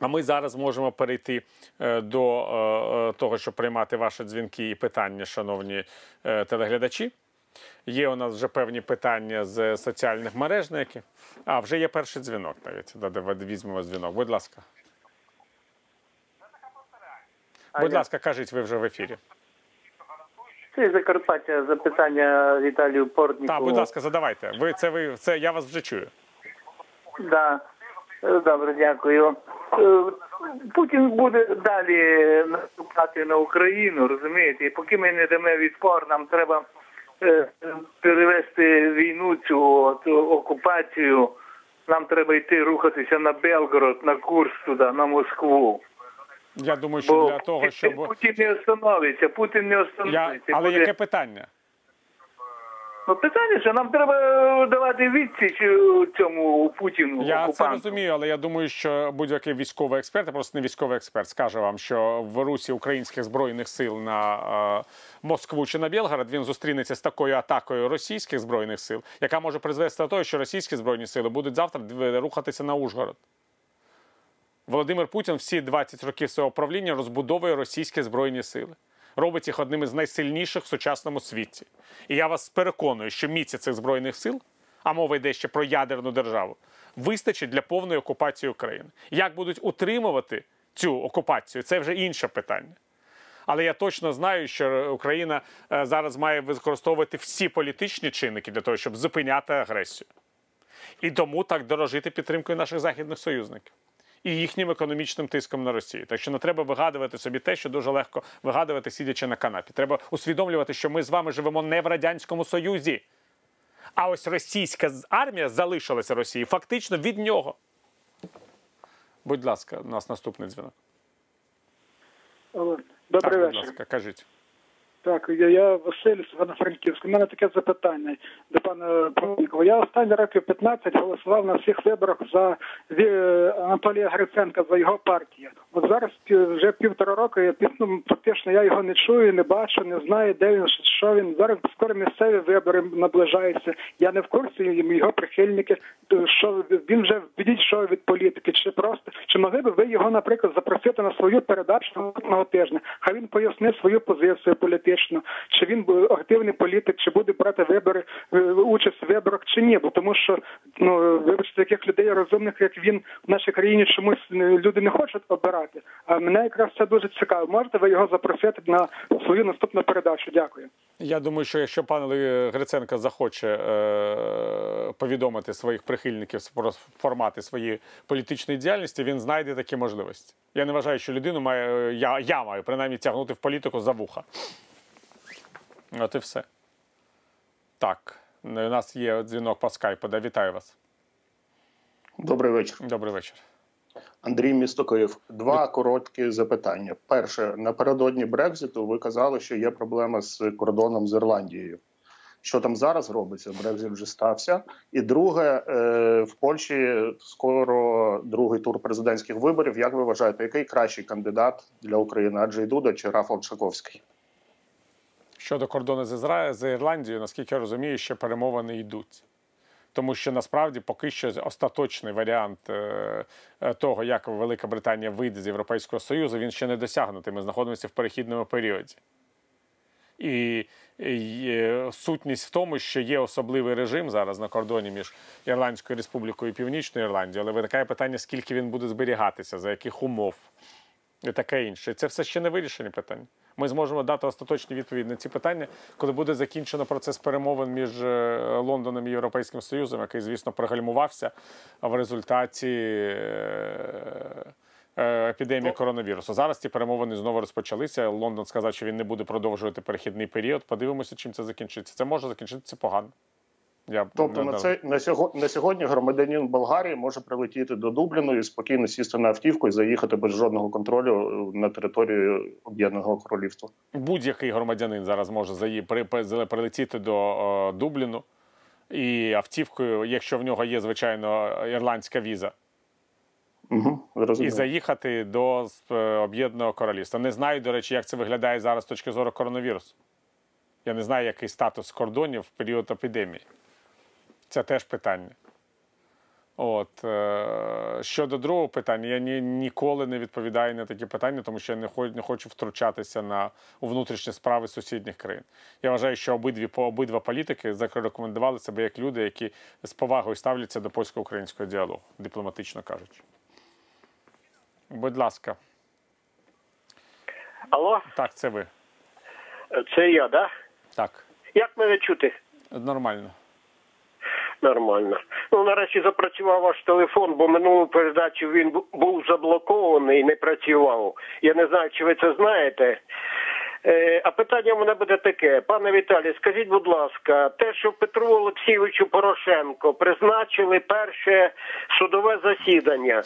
А ми зараз можемо перейти е, до е, е, того, щоб приймати ваші дзвінки і питання, шановні телеглядачі. Є у нас вже певні питання з соціальних мереж, на які. А, вже є перший дзвінок навіть. Візьмемо дзвінок. Будь ласка. Будь ласка, кажіть, ви вже в ефірі. Це Закарпаття запитання Віталію Портніку. Так, будь ласка, задавайте. Ви це ви це я вас вже чую. Да. Добре, дякую. Е, Путін буде далі наступати на Україну, розумієте? І поки ми не дамо відпор, нам треба е, перевести війну, цю от, окупацію. Нам треба йти рухатися на Белгород, на курс туди, на Москву. Я думаю, що Бо для того, щоб Путін не остановиться, Путін не я остановиться. але Буде- яке питання? Ну, питання, що нам треба давати відсіч е, цьому Путіну. Я це розумію, але я думаю, що будь-який військовий експерт, а просто не військовий експерт, скаже вам, що в русі українських збройних сил на е, Москву чи на Білгород він зустрінеться з такою атакою російських збройних сил, яка може призвести до того, що російські збройні сили будуть завтра рухатися на Ужгород. Володимир Путін всі 20 років свого правління розбудовує російські збройні сили. Робить їх одним із найсильніших в сучасному світі. І я вас переконую, що міці цих збройних сил, а мова йде ще про ядерну державу, вистачить для повної окупації України. Як будуть утримувати цю окупацію, це вже інше питання. Але я точно знаю, що Україна е, зараз має використовувати всі політичні чинники для того, щоб зупиняти агресію. І тому так дорожити підтримкою наших західних союзників і їхнім економічним тиском на Росію. Так що не треба вигадувати собі те, що дуже легко вигадувати, сидячи на канапі. Треба усвідомлювати, що ми з вами живемо не в радянському союзі. А ось російська армія залишилася Росії фактично від нього. Будь ласка, у нас наступний дзвінок. Алло. Так, Добрий будь ласка, кажіть. Так, я, я Василь з Івано-Франківська. У мене таке запитання до пана Павлікова. Я останні років 15 голосував на всіх виборах за Ві- Анатолія Гриценка, за його партію. От зараз вже півтора року я ну, фактично я його не чую, не бачу, не знаю, де він, що він. Зараз скоро місцеві вибори наближаються. Я не в курсі його прихильники, то що він вже відійшов від політики, чи просто чи могли б ви його, наприклад, запросити на свою передачу наступного тижня? Хай він пояснить свою позицію політичну, чи він активний політик, чи буде брати вибори е, участь в виборах, чи ні? Бо тому, що ну вибачте, таких людей розумних, як він в нашій країні чомусь е, люди не хочуть обирати. А мене якраз це дуже цікаво. Можете ви його запросити на свою наступну передачу? Дякую. Я думаю, що якщо пан Гриценко захоче е, повідомити своїх прихильників про формати своєї політичної діяльності, він знайде такі можливості. Я не вважаю, що людину має я, я маю принаймні тягнути в політику за вуха. От і все. Так, у нас є дзвінок по скайпу. Да, вітаю вас. Добрий вечір, Добрий вечір. Андрій місто Київ. Два короткі запитання. Перше, напередодні Брекзиту ви казали, що є проблема з кордоном з Ірландією. Що там зараз робиться? Брекзит вже стався. І друге, е, в Польщі скоро другий тур президентських виборів. Як ви вважаєте, який кращий кандидат для України? Аджей Дуда чи Рафал Чаковський? Щодо кордону з Ізра... з Ірландією, наскільки я розумію, ще перемовини йдуть. Тому що насправді поки що остаточний варіант е, е, того, як Велика Британія вийде з Європейського Союзу, він ще не досягнутий. Ми знаходимося в перехідному періоді. І, сутність в тому, що є особливий режим зараз на кордоні між Ірландською Республікою і Північною Ірландією, але виникає питання, скільки він буде зберігатися, за яких умов і таке інше. І це все ще не вирішені питання. Ми зможемо дати остаточні відповіді на ці питання, коли буде закінчено процес перемовин між е, Лондоном і Європейським Союзом, який, звісно, пригальмувався в результаті е, е, епідемії коронавірусу. Зараз ці перемовини знову розпочалися. Лондон сказав, що він не буде продовжувати перехідний період. Подивимося, чим це закінчиться. Це може закінчитися погано. Я Тобто на це на сьогодні, на сьогодні громадянин Болгарії може прилетіти до Дубліну і спокійно сісти на автівку і заїхати без жодного контролю на територію Об'єднаного Королівства. будь-який громадянин зараз може заї... при... при- прилетіти до е, Дубліну і автівкою, якщо в нього є, звичайно, ірландська віза, Угу, і заїхати до е, Об'єднаного Королівства. Не знаю, до речі, як це виглядає зараз з точки зору коронавірусу. Я не знаю, який статус кордонів в період епідемії. Це теж питання. От е, щодо другого питання, я ні, ніколи не відповідаю на такі питання, тому що я не хочу, не хочу втручатися на у внутрішні справи сусідніх країн. Я вважаю, що обидві по обидва політики зарекомендували себе як люди, які з повагою ставляться до польсько-українського діалогу, дипломатично кажучи. Будь ласка, Алло, так, це ви. це я, да? Так, Як мене чути? нормально. Нормально. Ну, нарешті запрацював ваш телефон, бо минулу передачу він був заблокований і не працював. Я не знаю, чи ви це знаєте. Е, а питання в мене буде таке. Пане Віталій, скажіть, будь ласка, те, що Петру Олексійовичу Порошенко призначили перше судове засідання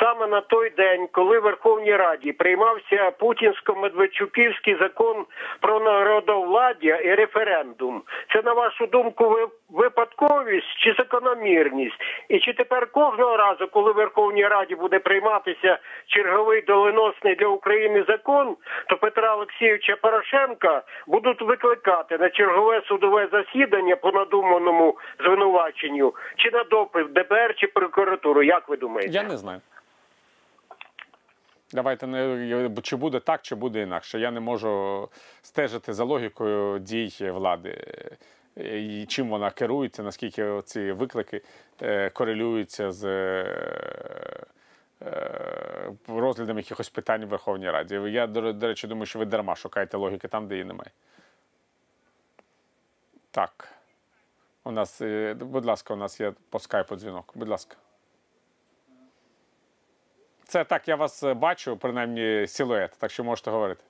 саме на той день, коли в Верховній Раді приймався путінсько-медведчуківський закон про народовладдя і референдум. Це на вашу думку випадковість чи закономірність? І чи тепер кожного разу, коли в Верховній Раді буде прийматися черговий доленосний для України закон, то Петра Олексійовича Порошенка будуть викликати на чергове судове засідання по надуманому звинуваченню, чи на допит ДБР чи прокуратуру? Як ви думаєте? Я не знаю. Давайте не чи буде так, чи буде інакше. Я не можу стежити за логікою дій влади. е, І чим вона керується, наскільки ці виклики е, корелюються з е, розглядом якихось питань в Верховній Раді. Я, до, речі, думаю, що ви дарма шукаєте логіки там, де її немає. Так. У нас, будь ласка, у нас є по скайпу дзвінок. Будь ласка. Це так, я вас е, бачу, принаймні силует, так що можете говорити.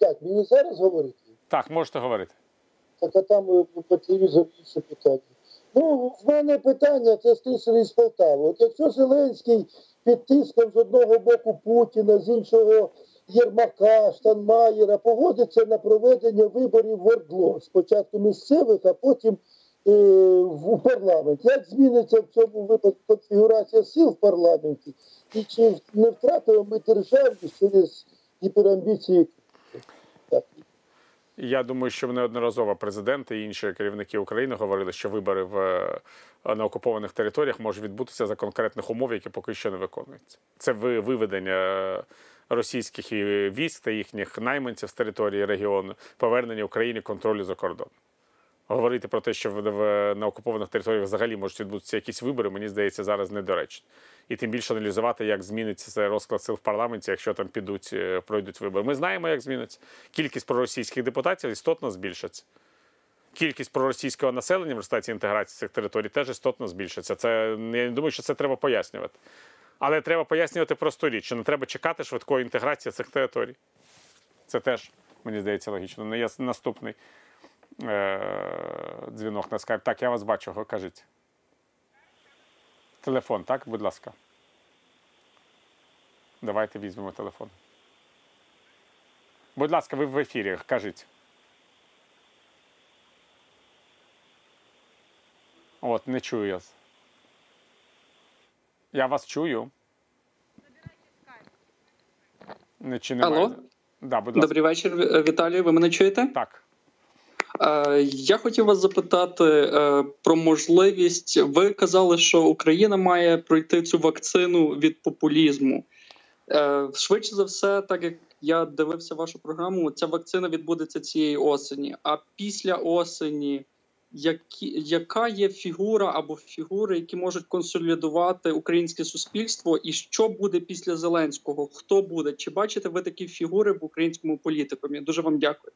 Як, мені зараз говорити? Так, можете говорити. Так а там е, по телевізору інше питання. Ну, в мене питання це стисаний з Полтави. От якщо Зеленський під тиском з одного боку Путіна, з іншого Єрмака, Штанмаєра погодиться на проведення виборів в Ордло, спочатку місцевих, а потім е, в парламент. Як зміниться в цьому випадку конфігурація сил в парламенті? І чи не втратимо ми державність через гіперамбіції? Я думаю, що неодноразово президенти і інші керівники України говорили, що вибори в е, на окупованих територіях можуть відбутися за конкретних умов, які поки що не виконуються. Це виведення е, російських військ та їхніх найманців з території регіону, повернення Україні контролю за кордоном. Говорити про те, що в, на окупованих територіях взагалі можуть відбутися якісь вибори, мені здається, зараз недоречно. І тим більше аналізувати, як зміниться це розклад сил в парламенті, якщо там підуть, е, пройдуть вибори. Ми знаємо, як зміниться. Кількість проросійських депутатів істотно збільшиться. Кількість проросійського населення в результаті інтеграції цих територій теж істотно збільшиться. Це я не думаю, що це треба пояснювати. Але треба пояснювати просту річ, що не треба чекати швидкої інтеграції цих територій. Це теж, мені здається, логічно. Ну, є наступний е- дзвінок на скайп. Так, я вас бачу, кажіть. Телефон, так, будь ласка. Давайте візьмемо телефон. Будь ласка, ви в ефірі, кажіть. От, не чую я. Я вас чую. Не чи немає? Алло? Да, будь ласка. Добрий вечір, Ві- Віталію. Ви мене чуєте? Так. Е, я хотів вас запитати е, про можливість. Ви казали, що Україна має пройти цю вакцину від популізму. Е, швидше за все, так як я дивився вашу програму, ця вакцина відбудеться цієї осені. А після осені, які, яка є фігура або фігури, які можуть консолідувати українське суспільство, і що буде після Зеленського? Хто буде? Чи бачите ви такі фігури в українському політикумі? Дуже вам дякую.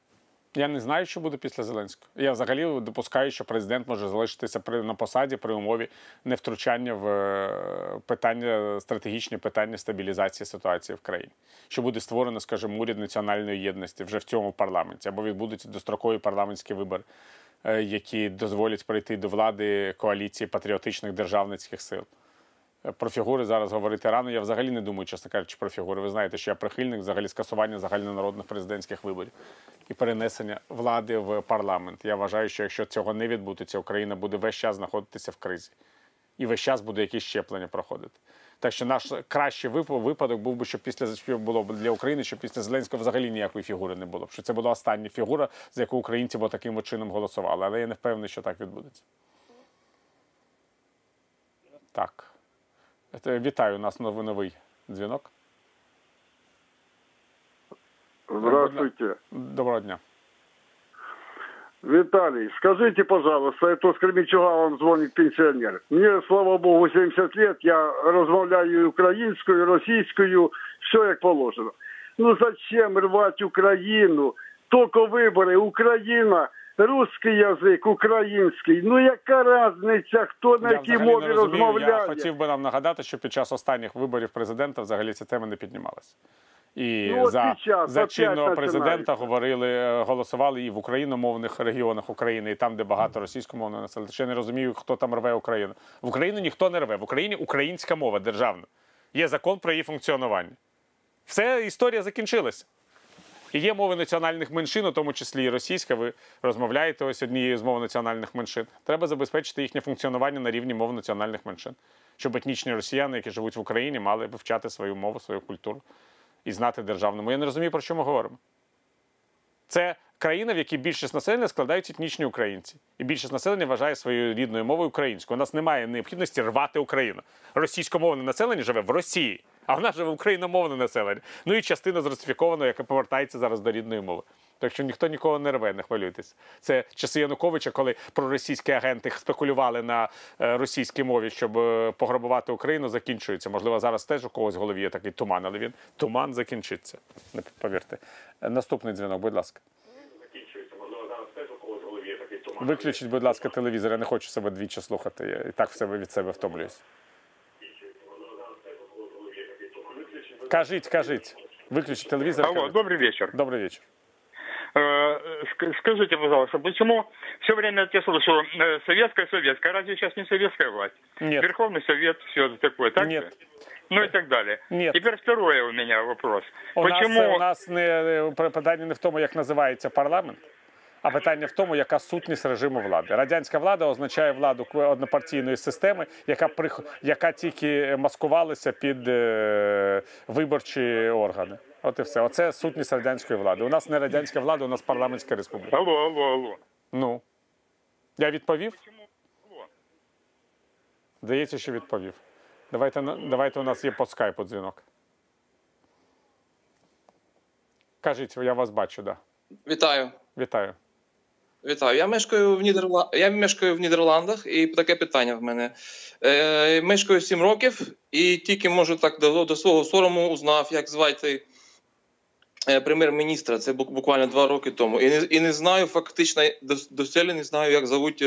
Я не знаю, що буде після Зеленського. Я взагалі допускаю, що президент може залишитися при на посаді при умові невтручання в е, питання стратегічні питання стабілізації ситуації в країні. Що буде створено, скажімо, уряд національної єдності вже в цьому парламенті, або відбудуться дострокові парламентські вибори, е, які дозволять прийти до влади коаліції патріотичних державницьких сил. Про фігури зараз говорити рано. Я взагалі не думаю, чесно кажучи, про фігури. Ви знаєте, що я прихильник взагалі скасування загальнонародних президентських виборів і перенесення влади в парламент. Я вважаю, що якщо цього не відбудеться, Україна буде весь час знаходитися в кризі. І весь час буде якісь щеплення проходити. Так що наш кращий випадок був би, щоб після було б для України, щоб після Зеленського взагалі ніякої фігури не було. б. Що це була остання фігура, за яку українці б таким чином голосували. Але я не впевнений, що так відбудеться. Так. Це- Вітаю, у нас новий новий дзвінок. Здравствуйте. Доброго дня. Виталий, скажите, пожалуйста, это с Кременчуга вам звонит пенсионер. Мне, слава богу, 70 лет, я размовляю и украинскую, и российскую, все как положено. Ну зачем рвать Украину? Только выборы, Украина, русский язик, український. Ну яка разниця, хто на Я якій мові не розумію. Я хотів би нам нагадати, що під час останніх виборів президента взагалі ці теми не піднімалися. І Ну, за, час, за чинного президента говорили, е, голосували і в україномовних регіонах України, і там, де багато російськомовного населення. Ще не розумію, хто там рве Україну. В Україну ніхто не рве. В Україні українська мова державна. Є закон про її функціонування. Все, історія закінчилася. Є мови національних меншин, у тому числі і російська. Ви розмовляєте ось однією з мов національних меншин. Треба забезпечити їхнє функціонування на рівні мов національних меншин, щоб етнічні росіяни, які живуть в Україні, мали вивчати свою мову, свою культуру і знати державну. Я не розумію, про що ми говоримо. Це країна, в якій більшість населення складають етнічні українці, і більшість населення вважає своєю рідною мовою українською. У нас немає необхідності рвати Україну. Російськомовне населення живе в Росії, а в нас живе україномовне населення. Ну і частина зрусифікованого, яка повертається зараз до рідної мови. Так що ніхто нікого не рве, не хвилюйтесь. Це часи Януковича, коли проросійські агенти спекулювали на е, російській мові, щоб е, пограбувати Україну, закінчується. Можливо, зараз теж у когось в голові є такий туман, але він туман закінчиться. Не повірте. Е, Наступний дзвінок, будь ласка. Виключіть, будь ласка, телевізор. Я не хочу себе двічі слухати. Я і так в себе від себе втомлююсь. Кажіть, кажіть. Виключіть телевізор. Алло, кажіть. добрый вечер. Добрий вечір. Э, ск- Скажите, пожалуйста, почему все время я слышу э, советская, советская? Разве сейчас не советская власть? Нет. Верховный совет, все такое, так? Нет. же? Ну и так далее. Нет. Теперь второе у меня вопрос. У почему... нас, у нас не е, питання не в тому, як називається парламент, а питання в тому, яка сутність режиму влади. Радянська влада означає владу однопартійної системи, яка прих... яка тільки маскувалася під е... виборчі органи. От і все. Оце сутність радянської влади. У нас не радянська влада, у нас парламентська республіка. Алло, алло, алло. Ну я відповів. Здається, що відповів. Давайте давайте у нас є по скайпу дзвінок. Кажіть, я вас бачу, да. Вітаю. Вітаю. Вітаю. Я мешкаю в Нідерла... Я мешкаю в Нідерландах, і таке питання в мене. Е, мешкаю 7 років, і тільки можу так до, до свого сорому узнав, як звати е, прем'єр-міністра. Це буквально два роки тому. І не, і не знаю, фактично, досі не знаю, як зовуть.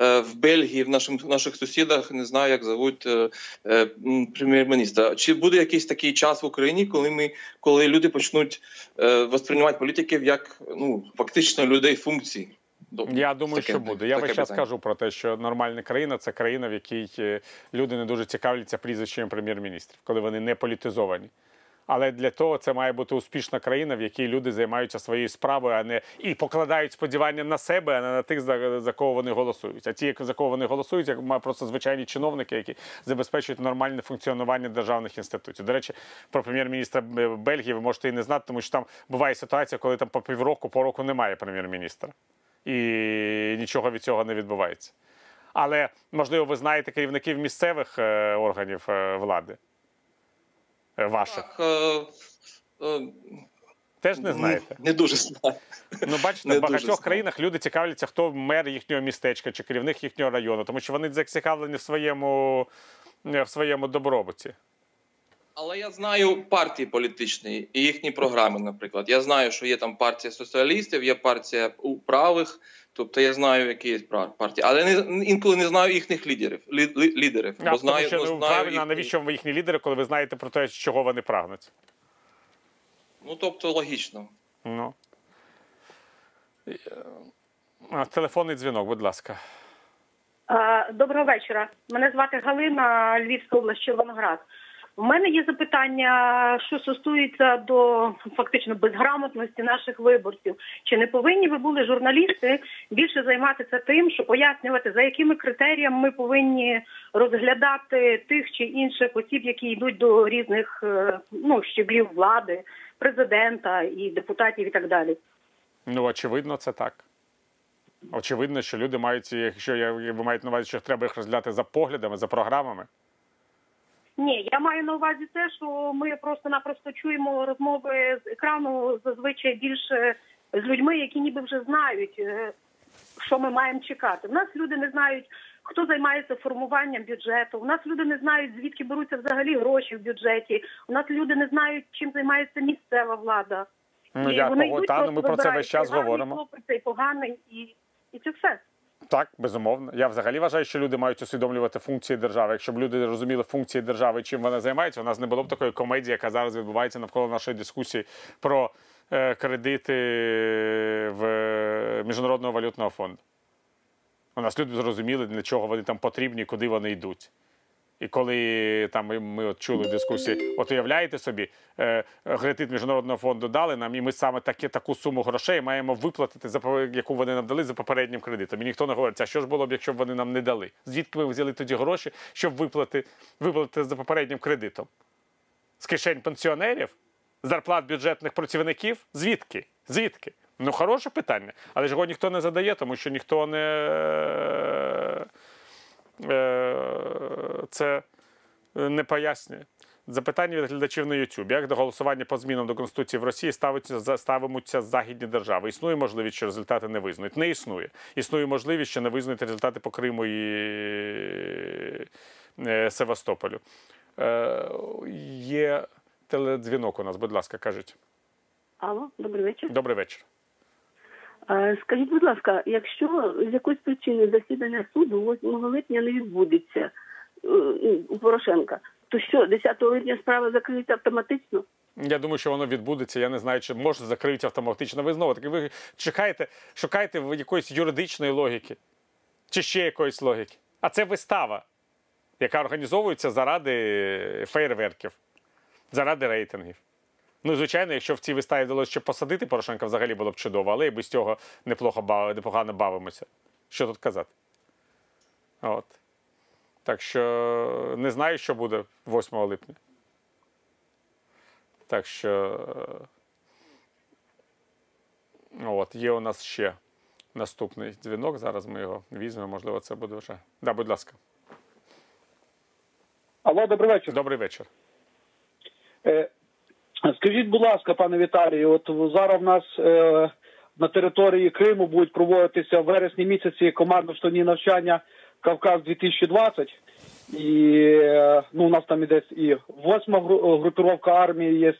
Е, в Бельгії, в нашим, в наших сусідах, не знаю, як зовуть е, е, прем'єр-міністра. Чи буде якийсь такий час в Україні, коли ми, коли люди почнуть восприймати політиків як ну фактично людей функцій? Я думаю, Таке- що буде. Я весь час кажу про те, що нормальна країна це країна, в якій люди не дуже цікавляться прізвищем прем'єр-міністрів, коли вони не політизовані. Але для того це має бути успішна країна, в якій люди займаються своєю справою, а не і покладають сподівання на себе, а не на тих, за, за кого вони голосують. А ті, за кого вони голосують, як мають просто звичайні чиновники, які забезпечують нормальне функціонування державних інститутів. До речі, про прем'єр-міністра Бельгії ви можете і не знати, тому що там буває ситуація, коли там по півроку, по року немає прем'єр-міністра і нічого від цього не відбувається. Але можливо, ви знаєте керівників місцевих е, органів е, влади ваших. Так, е, е, Теж не знаєте. Не дуже знаю. Ну, бачите, Не в багатьох країнах люди цікавляться, хто мер їхнього містечка чи керівник їхнього району, тому що вони зацікавлені в своєму, е, в своєму добробуті. Але я знаю партії політичні і їхні програми, наприклад. Я знаю, що є там партія соціалістів, є партія правих. Тобто я знаю, які є партії, але не, інколи не знаю їхніх лідерів. Лі, лі- лідерів. А, бо тому знаю, що ну, знаю правильно, а навіщо ви їхні лідери, коли ви знаєте про те, чого вони прагнуть? Ну тобто логічно. Ну. А, Телефонний дзвінок, будь ласка. Доброго вечора. Мене звати Галина, Львівська область, Червоноград. У мене є запитання, що стосується до фактично безграмотності наших виборців. Чи не повинні ви були журналісти більше займатися тим, щоб пояснювати, за якими критеріями ми повинні розглядати тих чи інших осіб, які йдуть до різних е, ну, щеблів влади, президента і депутатів і так далі? Ну, очевидно, це так. Очевидно, що люди мають, якщо я- маєте на увазі, що треба їх розглядати за поглядами, за програмами. Ні, я маю на увазі те, що ми просто-напросто чуємо розмови з екрану зазвичай більше з людьми, які ніби вже знають, е, що ми маємо чекати. У нас люди не знають, хто займається формуванням бюджету. У нас люди не знають, звідки беруться взагалі гроші в бюджеті. У нас люди не знають, чим займається місцева влада. Ну, І я вони йдуть, та, ну, ми про це весь час говоримо. хлопець, цей поганий, і, і це все. Так, безумовно. Я взагалі вважаю, що люди мають усвідомлювати функції держави. Якщо б люди розуміли функції держави, чим вона займається, у нас не було б такої комедії, яка зараз відбувається навколо нашої дискусії про е, кредити в Міжнародного валютного фонду. У нас люди зрозуміли, для чого вони там потрібні, куди вони йдуть. І коли там ми, от чули дискусії, от уявляєте собі, е, кредит міжнародного фонду дали нам, і ми саме такі, таку суму грошей маємо виплатити, за яку вони нам дали за попереднім кредитом. І ніхто не говорить, а що ж було б, якщо б вони нам не дали? Звідки ми взяли тоді гроші, щоб виплати, виплатити за попереднім кредитом? З кишень пенсіонерів? Зарплат бюджетних працівників? Звідки? Звідки? Ну, хороше питання. Але ж його ніхто не задає, тому що ніхто не. Е, Це не пояснює. Запитання від глядачів на YouTube. Як до голосування по змінам до Конституції в Росії ставиться, ставимуться західні держави? Існує можливість, що результати не визнають? Не існує. Існує можливість, що не визнають результати по Криму і е, Севастополю. Е, Є теледзвінок у нас, будь ласка, кажіть. Алло, добрий вечір. Добрий вечір. Скажіть, будь ласка, якщо з якоїсь причини засідання суду 8 липня не відбудеться е, у Порошенка, то що 10 липня справа закриється автоматично? Я думаю, що воно відбудеться. Я не знаю, чи може закриють автоматично. Ви знову таки ви чекаєте, шукаєте якоїсь юридичної логіки чи ще якоїсь логіки. А це вистава, яка організовується заради фейерверків, заради рейтингів. Ну, звичайно, якщо в цій виставі вдалося ще посадити Порошенка, взагалі було б чудово, але і без цього неплохо бав- непогано бавимося. Що тут казати? От. Так що не знаю, що буде 8 липня. Так що. От, є у нас ще наступний дзвінок. Зараз ми його візьмемо. Можливо, це буде вже. Да, будь ласка. Алло, добрий вечір. Добрий вечір. Е, скажіть, будь ласка, пане Віталію, от зараз в нас е, на території Криму будуть проводитися в вересні місяці командно-штурмні навчання Кавказ 2020. І е, ну, у нас там іде і восьма групіровка армії є,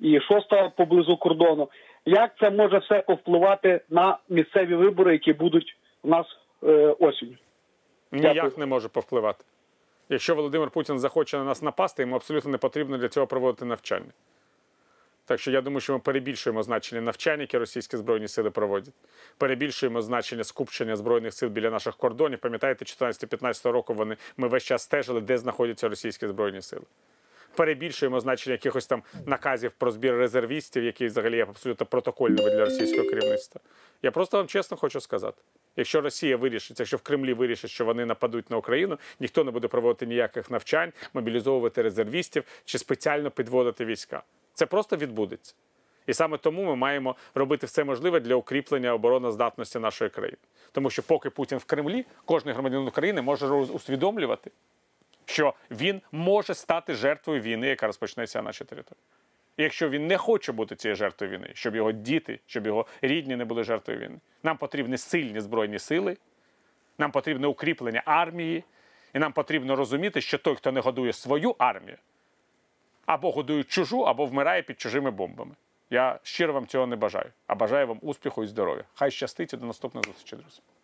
і шоста поблизу кордону. Як це може все повпливати на місцеві вибори, які будуть у нас е, осінь? Ніяк не може повпливати. Якщо Володимир Путін захоче на нас напасти, йому абсолютно не потрібно для цього проводити навчання. Так що я думаю, що ми перебільшуємо значення навчань, які російські збройні сили проводять. Перебільшуємо значення скупчення збройних сил біля наших кордонів. Пам'ятаєте, 14-15 року вони ми весь час стежили, де знаходяться російські збройні сили. Перебільшуємо значення якихось там наказів про збір резервістів, які взагалі є абсолютно протокольними для російського керівництва. Я просто вам чесно хочу сказати: якщо Росія вирішить, якщо в Кремлі вирішить, що вони нападуть на Україну, ніхто не буде проводити ніяких навчань, мобілізовувати резервістів чи спеціально підводити війська. Це просто відбудеться. І саме тому ми маємо робити все можливе для укріплення обороноздатності нашої країни. Тому що поки Путін в Кремлі, кожен громадянин України може усвідомлювати, що він може стати жертвою війни, яка розпочнеться на нашій території. І якщо він не хоче бути цією жертвою війни, щоб його діти, щоб його рідні не були жертвою війни, нам потрібні сильні збройні сили, нам потрібне укріплення армії, і нам потрібно розуміти, що той, хто не годує свою армію, або годують чужу, або вмирає під чужими бомбами. Я щиро вам цього не бажаю, а бажаю вам успіху і здоров'я. Хай щастить і до наступної зустрічі, друзі.